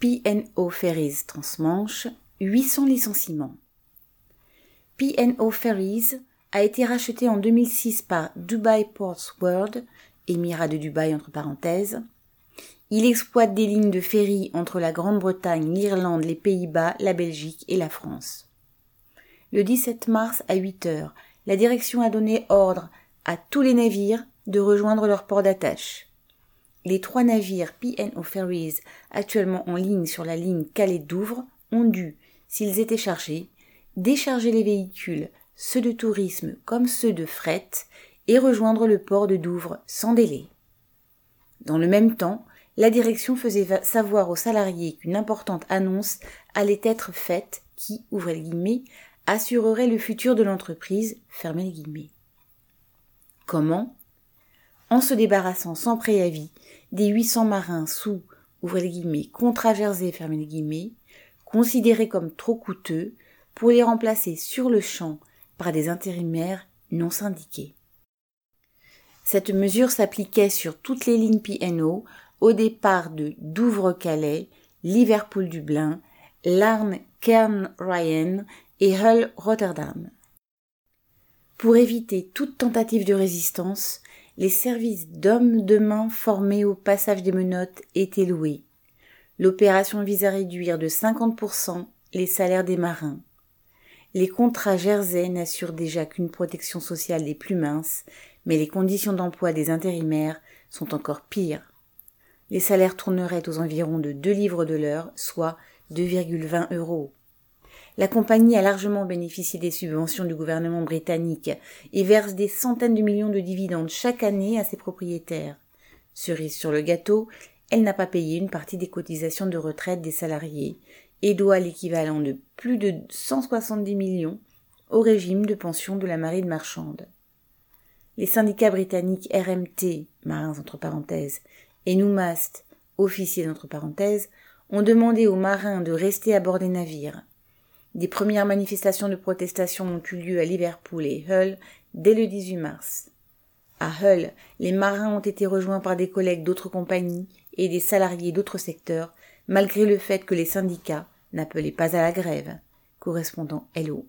P&O Ferries Transmanche, 800 licenciements. P&O Ferries a été racheté en 2006 par Dubai Ports World, Émirat de Dubaï entre parenthèses. Il exploite des lignes de ferry entre la Grande-Bretagne, l'Irlande, les Pays-Bas, la Belgique et la France. Le 17 mars à 8 heures, la direction a donné ordre à tous les navires de rejoindre leur port d'attache. Les trois navires P&O Ferries actuellement en ligne sur la ligne Calais-Douvres ont dû, s'ils étaient chargés, décharger les véhicules, ceux de tourisme comme ceux de fret, et rejoindre le port de Douvres sans délai. Dans le même temps, la direction faisait savoir aux salariés qu'une importante annonce allait être faite qui, ouvrez les guillemets, assurerait le futur de l'entreprise, fermez les guillemets. Comment? En se débarrassant sans préavis des 800 marins sous, ouvrez les guillemets, contrat Jersey, fermez considérés comme trop coûteux, pour les remplacer sur le champ par des intérimaires non syndiqués. Cette mesure s'appliquait sur toutes les lignes PNO au départ de Douvres-Calais, Liverpool-Dublin, Larne-Cairn-Ryan et Hull-Rotterdam. Pour éviter toute tentative de résistance, les services d'hommes de main formés au passage des menottes étaient loués. L'opération vise à réduire de 50% les salaires des marins. Les contrats Jersey n'assurent déjà qu'une protection sociale des plus minces, mais les conditions d'emploi des intérimaires sont encore pires. Les salaires tourneraient aux environs de 2 livres de l'heure, soit 2,20 euros. La compagnie a largement bénéficié des subventions du gouvernement britannique et verse des centaines de millions de dividendes chaque année à ses propriétaires. Cerise sur le gâteau, elle n'a pas payé une partie des cotisations de retraite des salariés et doit l'équivalent de plus de 170 millions au régime de pension de la marine marchande. Les syndicats britanniques RMT, marins entre parenthèses, et Noumast, officiers entre parenthèses, ont demandé aux marins de rester à bord des navires. Des premières manifestations de protestation ont eu lieu à Liverpool et Hull dès le 18 mars. À Hull, les marins ont été rejoints par des collègues d'autres compagnies et des salariés d'autres secteurs, malgré le fait que les syndicats n'appelaient pas à la grève. Correspondant Hello.